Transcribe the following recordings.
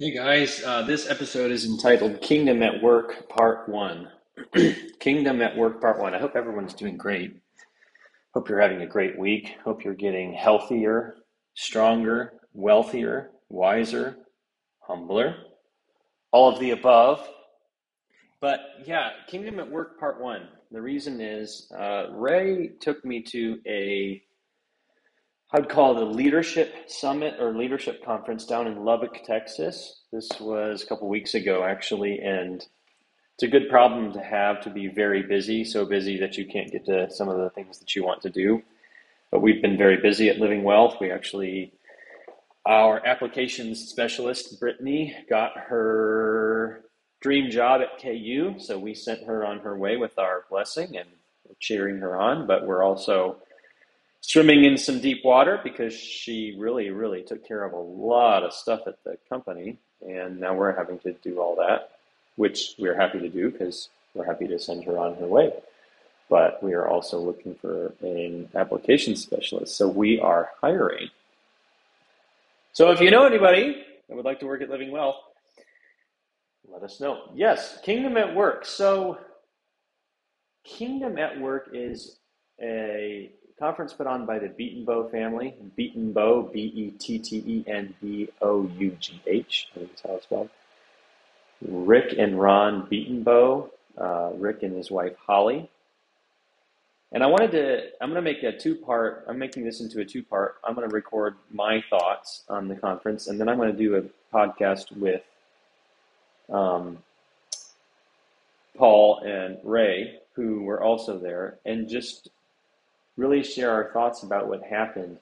Hey guys, uh, this episode is entitled Kingdom at Work Part 1. Kingdom at Work Part 1. I hope everyone's doing great. Hope you're having a great week. Hope you're getting healthier, stronger, wealthier, wiser, humbler, all of the above. But yeah, Kingdom at Work Part 1. The reason is uh, Ray took me to a I'd call a leadership summit or leadership conference down in Lubbock, Texas. This was a couple weeks ago, actually, and it's a good problem to have to be very busy, so busy that you can't get to some of the things that you want to do. But we've been very busy at Living Wealth. We actually, our applications specialist, Brittany, got her dream job at KU, so we sent her on her way with our blessing and cheering her on, but we're also swimming in some deep water because she really, really took care of a lot of stuff at the company. And now we're having to do all that, which we're happy to do because we're happy to send her on her way. But we are also looking for an application specialist. So we are hiring. So if you know anybody that would like to work at Living Wealth, let us know. Yes, Kingdom at Work. So Kingdom at Work is a conference put on by the Betenbough family. Betenbough, B E T T E N B O U G H, I is how it's spelled. Rick and Ron Betenbough, uh, Rick and his wife Holly. And I wanted to, I'm going to make a two part, I'm making this into a two part. I'm going to record my thoughts on the conference, and then I'm going to do a podcast with um, Paul and Ray, who were also there, and just really share our thoughts about what happened.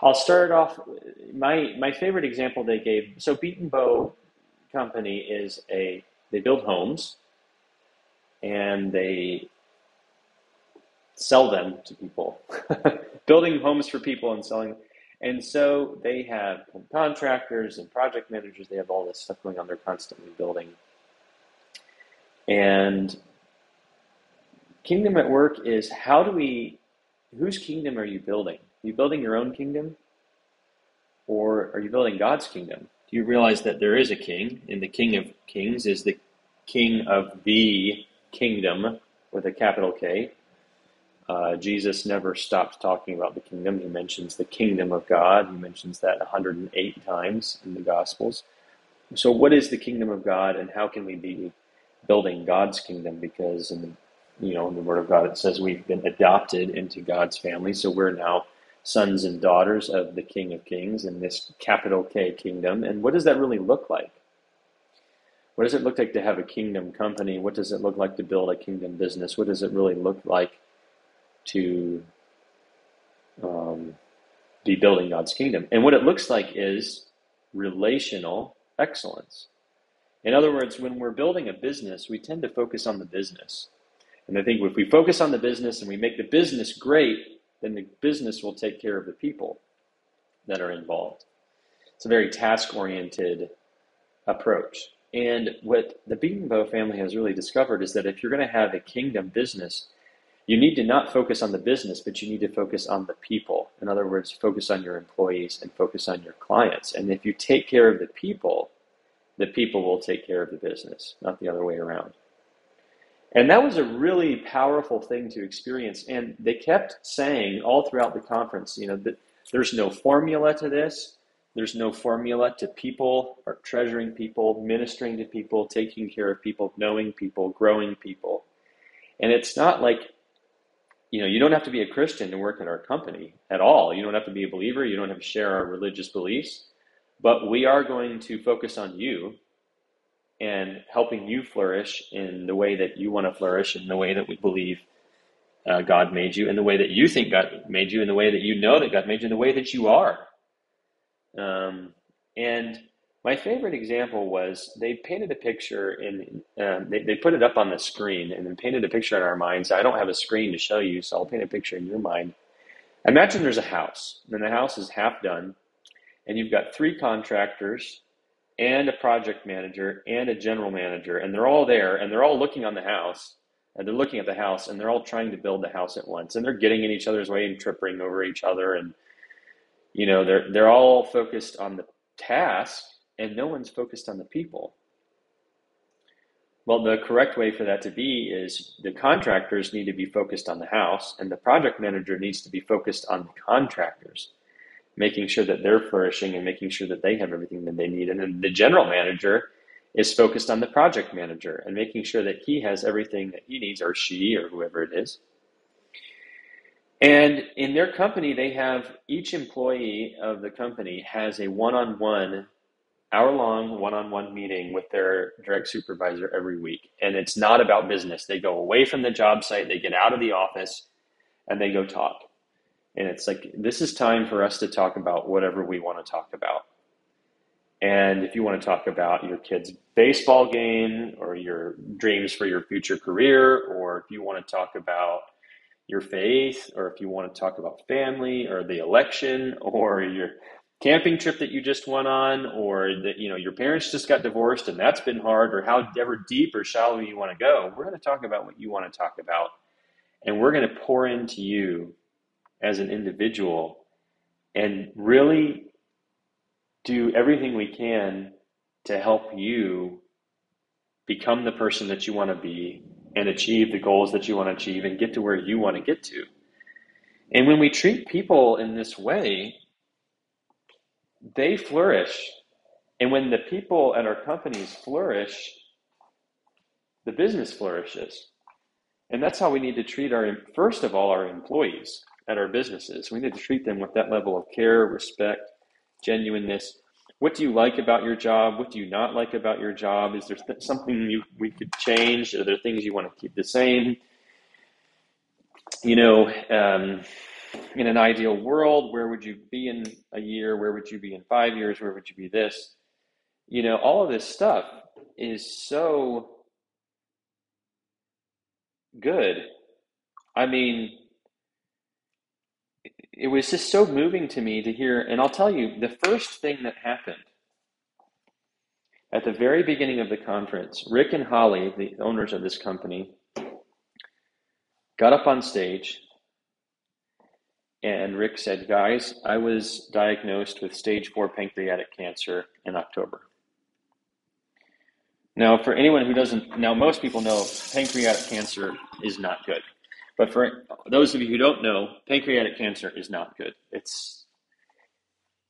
I'll start off. My my favorite example they gave. So Betenbough Company is a they build homes, and they sell them to people, building homes for people and selling. And so they have contractors and project managers. They have all this stuff going on. They're constantly building. And Kingdom at work is how do we, whose kingdom are you building? Are you building your own kingdom? Or are you building God's kingdom? Do you realize that there is a king, and the King of Kings is the King of the kingdom with a capital K? Uh, Jesus never stops talking about the kingdom. He mentions the kingdom of God. He mentions that 108 times in the Gospels. So, what is the kingdom of God, and how can we be building God's kingdom? Because in the you know, in the Word of God, it says we've been adopted into God's family. So we're now sons and daughters of the King of Kings in this capital K kingdom. And what does that really look like? What does it look like to have a kingdom company? What does it look like to build a kingdom business? What does it really look like to um, be building God's kingdom? And what it looks like is relational excellence. In other words, when we're building a business, we tend to focus on the business and I think if we focus on the business and we make the business great, then the business will take care of the people that are involved. It's a very task oriented approach. And what the Betenbough family has really discovered is that if you're going to have a kingdom business, you need to not focus on the business, but you need to focus on the people. In other words, focus on your employees and focus on your clients. And if you take care of the people, the people will take care of the business, not the other way around. And that was a really powerful thing to experience. And they kept saying all throughout the conference, you know, that there's no formula to this. There's no formula to people or treasuring people, ministering to people, taking care of people, knowing people, growing people. And it's not like, you know, you don't have to be a Christian to work at our company at all. You don't have to be a believer. You don't have to share our religious beliefs. But we are going to focus on you and helping you flourish in the way that you want to flourish, in the way that we believe uh, God made you, in the way that you think God made you, in the way that you know that God made you, in the way that you are. Um, and my favorite example was they painted a picture and um, they, they put it up on the screen and then painted a picture in our minds. I don't have a screen to show you, so I'll paint a picture in your mind. Imagine there's a house, and the house is half done, and you've got three contractors and a project manager and a general manager, and they're all there and they're all looking on the house and they're looking at the house and they're all trying to build the house at once and they're getting in each other's way and tripping over each other and you know they're they're all focused on the task and no one's focused on the people. Well, the correct way for that to be is the contractors need to be focused on the house, and the project manager needs to be focused on the contractors, making sure that they're flourishing and making sure that they have everything that they need. And then the general manager is focused on the project manager and making sure that he has everything that he needs, or she, or whoever it is. And in their company, they have each employee of the company has a one on one hour long one on one meeting with their direct supervisor every week. And it's not about business. They go away from the job site, they get out of the office, and they go talk. And it's like, this is time for us to talk about whatever we want to talk about. And if you want to talk about your kid's baseball game or your dreams for your future career, or if you want to talk about your faith, or if you want to talk about family or the election or your camping trip that you just went on or that you know your parents just got divorced and that's been hard or however deep or shallow you want to go we're going to talk about what you want to talk about and we're going to pour into you as an individual and really do everything we can to help you become the person that you want to be and achieve the goals that you want to achieve and get to where you want to get to and when we treat people in this way they flourish. And when the people at our companies flourish, the business flourishes. And that's how we need to treat our, first of all, our employees at our businesses. We need to treat them with that level of care, respect, genuineness. What do you like about your job? What do you not like about your job? Is there th- something you, we could change? Are there things you want to keep the same? You know, um, in an ideal world, where would you be in a year? Where would you be in five years? Where would you be this? You know, all of this stuff is so good. I mean, it was just so moving to me to hear. And I'll tell you, the first thing that happened at the very beginning of the conference, Rick and Holly, the owners of this company, got up on stage and Rick said, Guys, I was diagnosed with stage four pancreatic cancer in October. Now, for anyone who doesn't, now most people know pancreatic cancer is not good. But for those of you who don't know, pancreatic cancer is not good. It's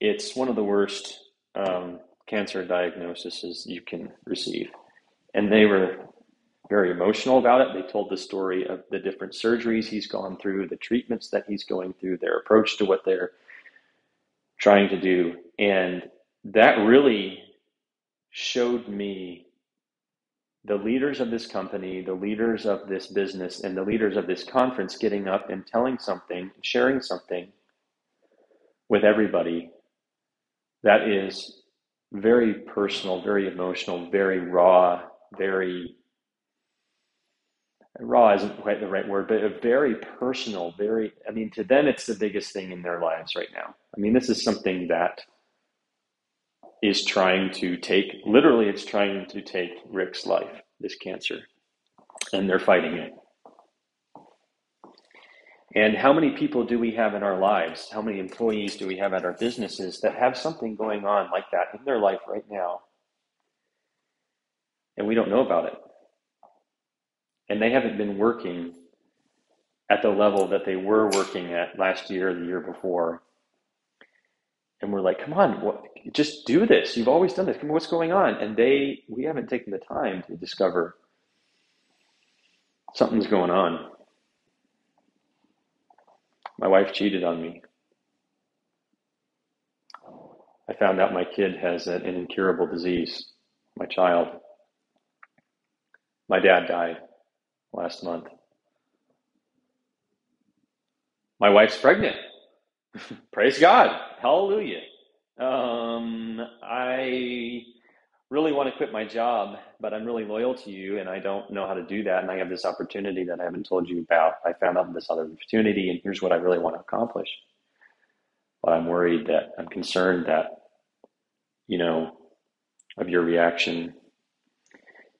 it's one of the worst um, cancer diagnoses you can receive. And they were very emotional about it. They told the story of the different surgeries he's gone through, the treatments that he's going through, their approach to what they're trying to do. And that really showed me the leaders of this company, the leaders of this business, and the leaders of this conference getting up and telling something, sharing something with everybody that is very personal, very emotional, very raw, very raw isn't quite the right word, but a very personal, very, I mean, to them, it's the biggest thing in their lives right now. I mean, this is something that is trying to take, literally, it's trying to take Rick's life, this cancer, and they're fighting it. And how many people do we have in our lives? How many employees do we have at our businesses that have something going on like that in their life right now? And we don't know about it and they haven't been working at the level that they were working at last year or the year before. And we're like, come on, what, just do this. You've always done this. Come on, what's going on? And they, we haven't taken the time to discover something's going on. My wife cheated on me. I found out my kid has an incurable disease, my child. My dad died last month. My wife's pregnant. Praise God. Hallelujah. Um, I really want to quit my job, but I'm really loyal to you and I don't know how to do that. And I have this opportunity that I haven't told you about. I found out this other opportunity, and here's what I really want to accomplish. But I'm worried that I'm concerned that, you know, of your reaction.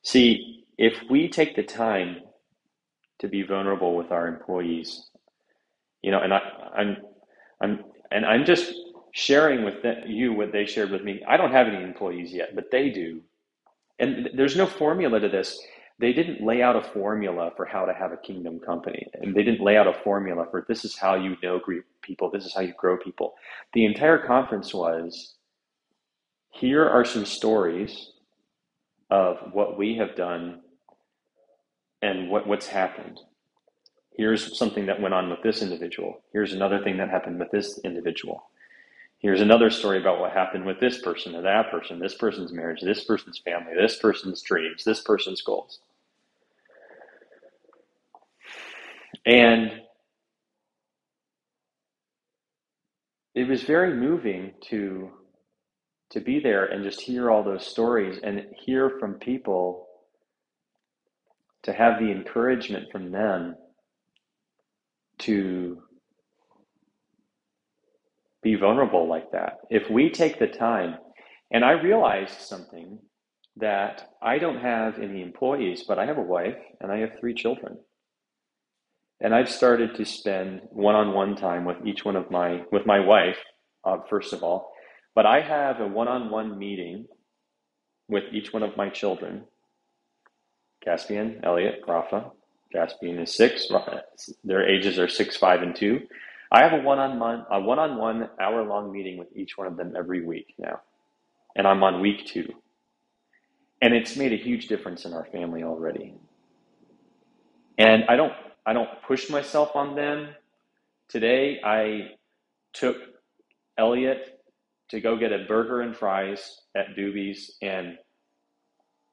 See, if we take the time to be vulnerable with our employees. You know, and I, I'm, I'm, and I'm just sharing with them, you what they shared with me. I don't have any employees yet, but they do. And there's no formula to this. They didn't lay out a formula for how to have a kingdom company. And they didn't lay out a formula for this is how you know people, this is how you grow people. The entire conference was here are some stories of what we have done and what, what's happened. Here's something that went on with this individual. Here's another thing that happened with this individual. Here's another story about what happened with this person or that person, this person's marriage, this person's family, this person's dreams, this person's goals. And it was very moving to to be there and just hear all those stories and hear from people to have the encouragement from them to be vulnerable like that. If we take the time, and I realized something that I don't have any employees, but I have a wife and I have three children. And I've started to spend one-on-one time with each one of my with my wife, uh, first of all, but I have a one-on-one meeting with each one of my children. Caspian, Elliot, Rafa. Caspian is six. Their ages are six, five, and two. I have a one-on-one, a one-on-one hour-long meeting with each one of them every week now, and I'm on week two, and it's made a huge difference in our family already. And I don't, I don't push myself on them. Today, I took Elliot to go get a burger and fries at Doobie's, and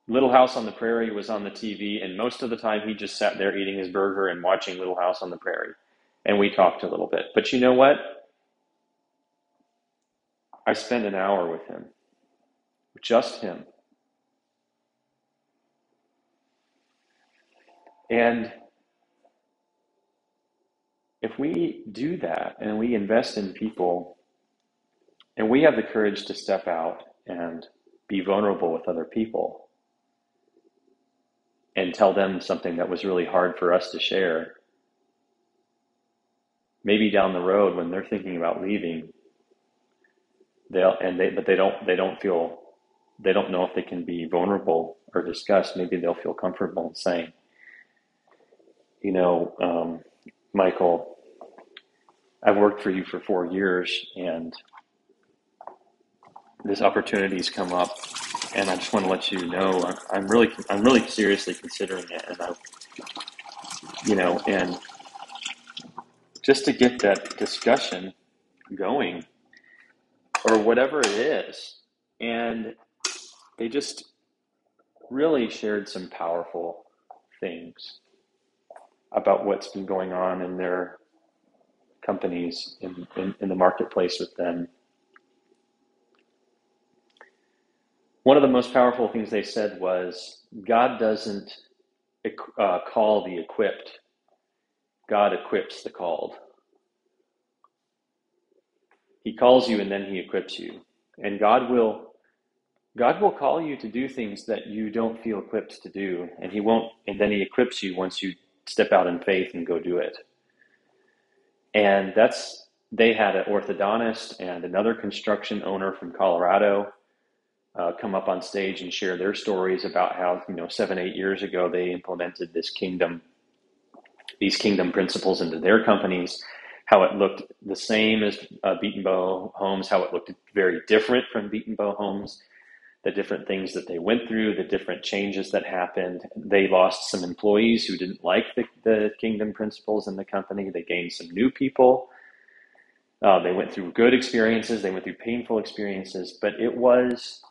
Little House on the Prairie was on the TV, and most of the time he just sat there eating his burger and watching Little House on the Prairie and we talked a little bit. But you know what? I spent an hour with him, just him. And if we do that and we invest in people and we have the courage to step out and be vulnerable with other people and tell them something that was really hard for us to share, maybe down the road when they're thinking about leaving, they'll and they but they don't they don't feel they don't know if they can be vulnerable or discuss. Maybe they'll feel comfortable in saying, you know, um, Michael, I've worked for you for four years and this opportunity's come up and I just want to let you know I'm really I'm really seriously considering it and I you know and just to get that discussion going or whatever it is. And they just really shared some powerful things about what's been going on in their companies in, in, in the marketplace with them. One of the most powerful things they said was God doesn't uh, call the equipped, God equips the called. He calls you and then he equips you. And God will God will call you to do things that you don't feel equipped to do, and he won't and then he equips you once you step out in faith and go do it. And that's they had an orthodontist and another construction owner from Colorado uh, come up on stage and share their stories about how you know seven eight years ago they implemented this kingdom these kingdom principles into their companies, how it looked the same as uh, Betenbough Homes, how it looked very different from Betenbough Homes, the different things that they went through, the different changes that happened. They lost some employees who didn't like the, the kingdom principles in the company. They gained some new people. Uh, they went through good experiences, they went through painful experiences, but it was,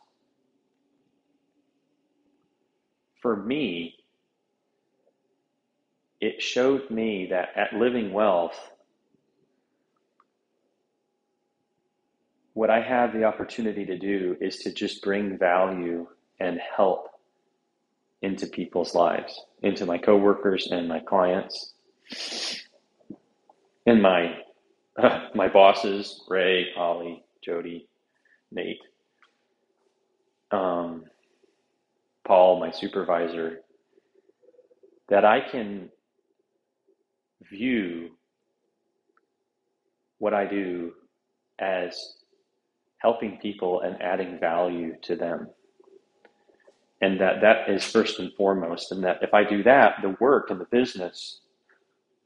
for me, it showed me that at Living Wealth, what I have the opportunity to do is to just bring value and help into people's lives, into my coworkers and my clients, and my my bosses, Ray, Holly, Jody, Nate, um, Paul, my supervisor, that I can view what I do as helping people and adding value to them. And that that is first and foremost. And that if I do that, the work and the business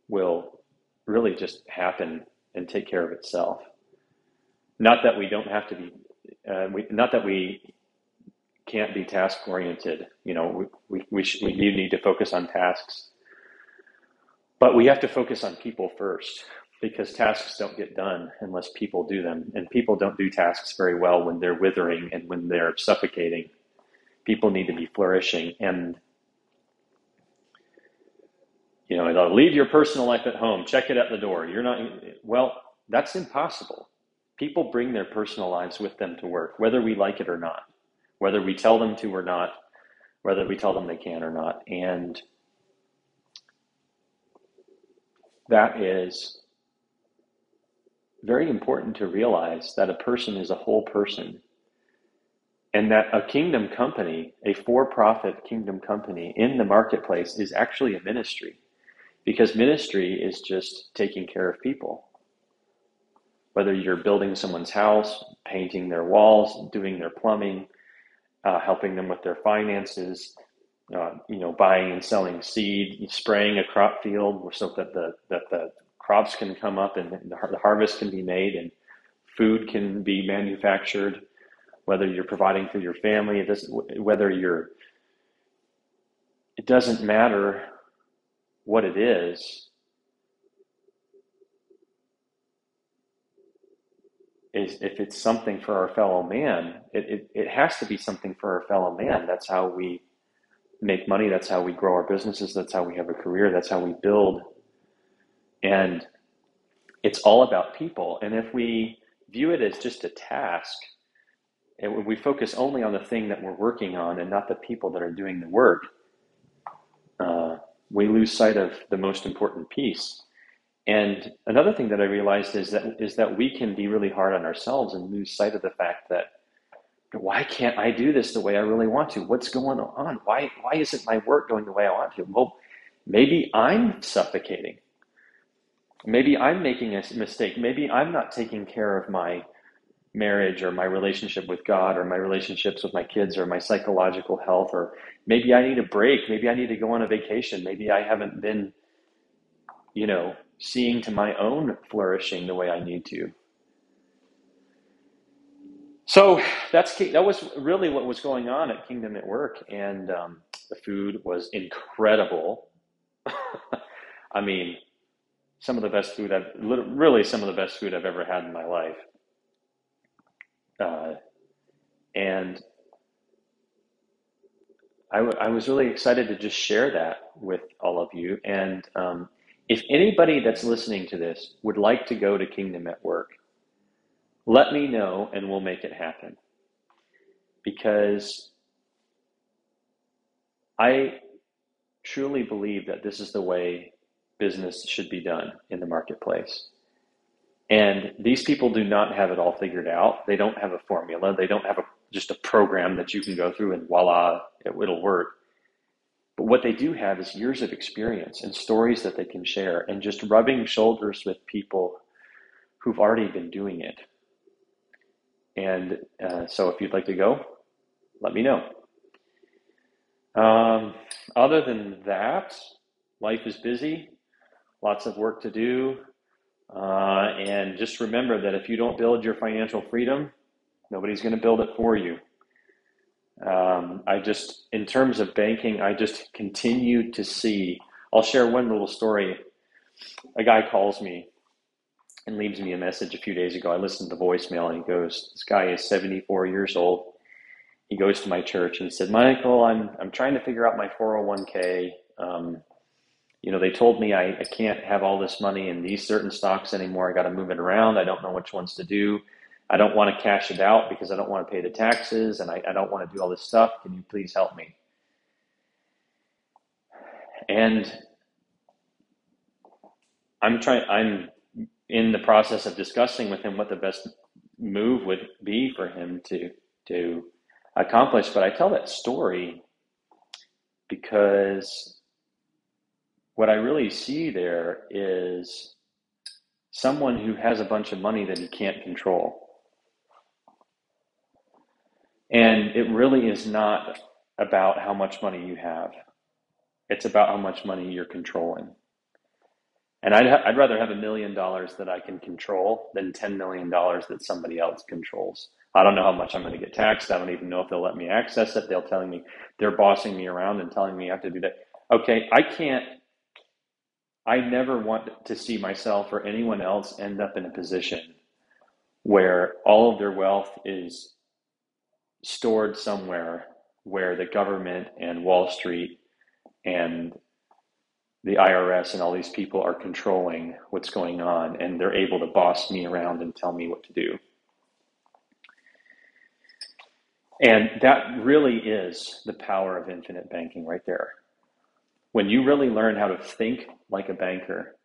will really just happen and take care of itself. Not that we don't have to be, uh, we, not that we can't be task oriented. You know, we, we, we, sh- we need to focus on tasks, but we have to focus on people first because tasks don't get done unless people do them. And people don't do tasks very well when they're withering and when they're suffocating. People need to be flourishing. And, you know, leave your personal life at home, check it at the door. You're not, well, that's impossible. People bring their personal lives with them to work, whether we like it or not, whether we tell them to or not, whether we tell them they can or not. And that is very important to realize that a person is a whole person and that a kingdom company, a for profit kingdom company in the marketplace is actually a ministry because ministry is just taking care of people. Whether you're building someone's house, painting their walls, doing their plumbing, uh, helping them with their finances, uh, you know, buying and selling seed, spraying a crop field so that the that the crops can come up and the, the harvest can be made and food can be manufactured, whether you're providing for your family, it doesn't, whether you're, it doesn't matter what it is. Is if it's something for our fellow man, it, it, it has to be something for our fellow man. That's how we make money. That's how we grow our businesses. That's how we have a career. That's how we build and it's all about people. And if we view it as just a task, and we focus only on the thing that we're working on and not the people that are doing the work, uh, we lose sight of the most important piece. And another thing that I realized is that is that we can be really hard on ourselves and lose sight of the fact that why can't I do this the way I really want to? What's going on? Why why isn't my work going the way I want to? Well, maybe I'm suffocating. Maybe I'm making a mistake. Maybe I'm not taking care of my marriage or my relationship with God or my relationships with my kids or my psychological health or maybe I need a break. Maybe I need to go on a vacation. Maybe I haven't been, you know, seeing to my own flourishing the way I need to. So that's that was really what was going on at Kingdom at Work, and um, the food was incredible. I mean, some of the best food I've really some of the best food I've ever had in my life. Uh, and I, w- I was really excited to just share that with all of you. And um, if anybody that's listening to this would like to go to Kingdom at Work, let me know and we'll make it happen. Because I truly believe that this is the way business should be done in the marketplace. And these people do not have it all figured out. They don't have a formula. They don't have a, just a program that you can go through and voila, it, it'll work. But what they do have is years of experience and stories that they can share and just rubbing shoulders with people who've already been doing it. And uh, so if you'd like to go, let me know. Um, other than that, life is busy lots of work to do. Uh, and just remember that if you don't build your financial freedom, nobody's going to build it for you. Um, I just, in terms of banking, I just continue to see. I'll share one little story. A guy calls me and leaves me a message a few days ago. I listened to the voicemail and he goes, This guy is 74 years old. He goes to my church and he said, Michael, I'm, I'm trying to figure out my 401k. Um, you know, they told me I, I can't have all this money in these certain stocks anymore. I got to move it around. I don't know which ones to do. I don't want to cash it out because I don't want to pay the taxes and I, I don't want to do all this stuff. Can you please help me? And I'm trying, I'm in the process of discussing with him what the best move would be for him to, to accomplish. But I tell that story because what I really see there is someone who has a bunch of money that he can't control. And it really is not about how much money you have, it's about how much money you're controlling. And I'd, ha- I'd rather have a million dollars that I can control than $10 million that somebody else controls. I don't know how much I'm going to get taxed. I don't even know if they'll let me access it. They'll telling me they're bossing me around and telling me I have to do that. Okay, I can't. I never want to see myself or anyone else end up in a position where all of their wealth is stored somewhere where the government and Wall Street and the IRS and all these people are controlling what's going on and they're able to boss me around and tell me what to do. And that really is the power of infinite banking right there. When you really learn how to think like a banker,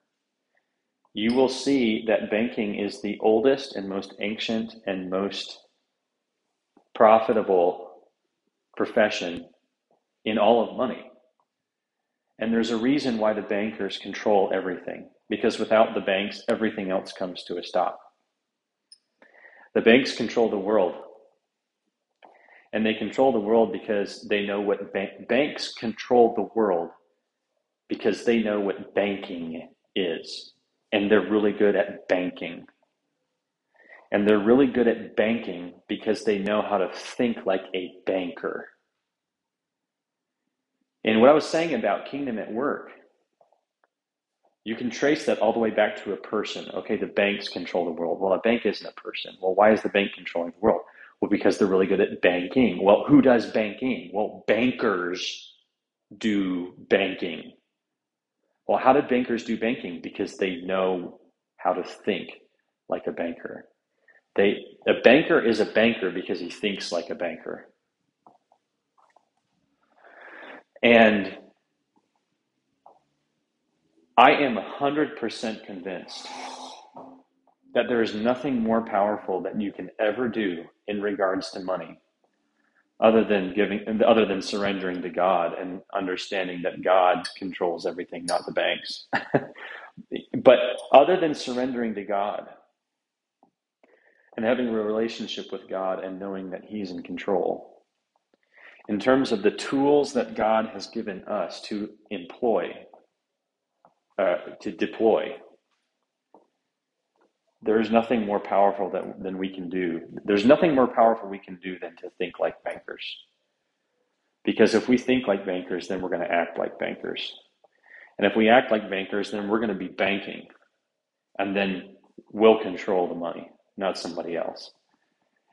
you will see that banking is the oldest and most ancient and most profitable profession in all of money. And there's a reason why the bankers control everything, because without the banks, everything else comes to a stop. The banks control the world. And they control the world because they know what bank- banks control the world because they know what banking is. And they're really good at banking. And they're really good at banking because they know how to think like a banker. And what I was saying about kingdom at work, you can trace that all the way back to a person. Okay, the banks control the world. Well, a bank isn't a person. Well, why is the bank controlling the world? Well, because they're really good at banking. Well, who does banking? Well, bankers do banking. Well, how did bankers do banking? Because they know how to think like a banker. They a banker is a banker because he thinks like a banker. And I am 100% convinced that there is nothing more powerful that you can ever do in regards to money other than giving other than surrendering to God and understanding that God controls everything not the banks. But other than surrendering to God and having a relationship with God and knowing that he's in control in terms of the tools that God has given us to employ, uh, to deploy, there is nothing more powerful that, than we can do. There's nothing more powerful we can do than to think like bankers. Because if we think like bankers, then we're going to act like bankers. And if we act like bankers, then we're going to be banking. And then we'll control the money, not somebody else.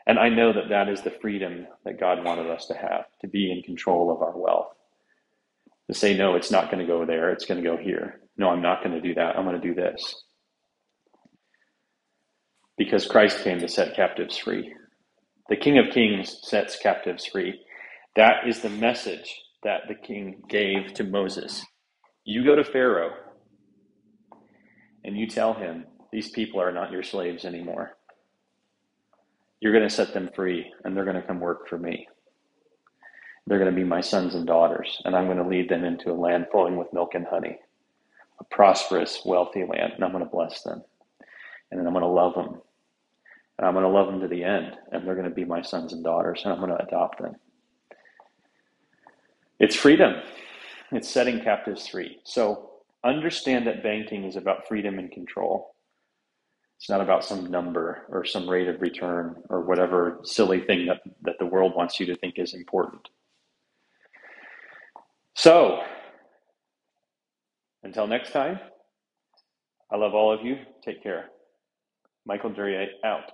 And I know that that is the freedom that God wanted us to have, to be in control of our wealth. To say, no, it's not going to go there, it's going to go here. No, I'm not going to do that, I'm going to do this. Because Christ came to set captives free. The King of Kings sets captives free. That is the message that the king gave to Moses. You go to Pharaoh and you tell him, these people are not your slaves anymore. You're going to set them free, and they're going to come work for me. They're going to be my sons and daughters, and I'm going to lead them into a land flowing with milk and honey, a prosperous, wealthy land, and I'm going to bless them. And then I'm going to love them. And I'm going to love them to the end, and they're going to be my sons and daughters, and I'm going to adopt them. It's freedom. It's setting captives free. So understand that banking is about freedom and control. It's not about some number or some rate of return or whatever silly thing that, that the world wants you to think is important. So, until next time, I love all of you. Take care. Michael Duryea out.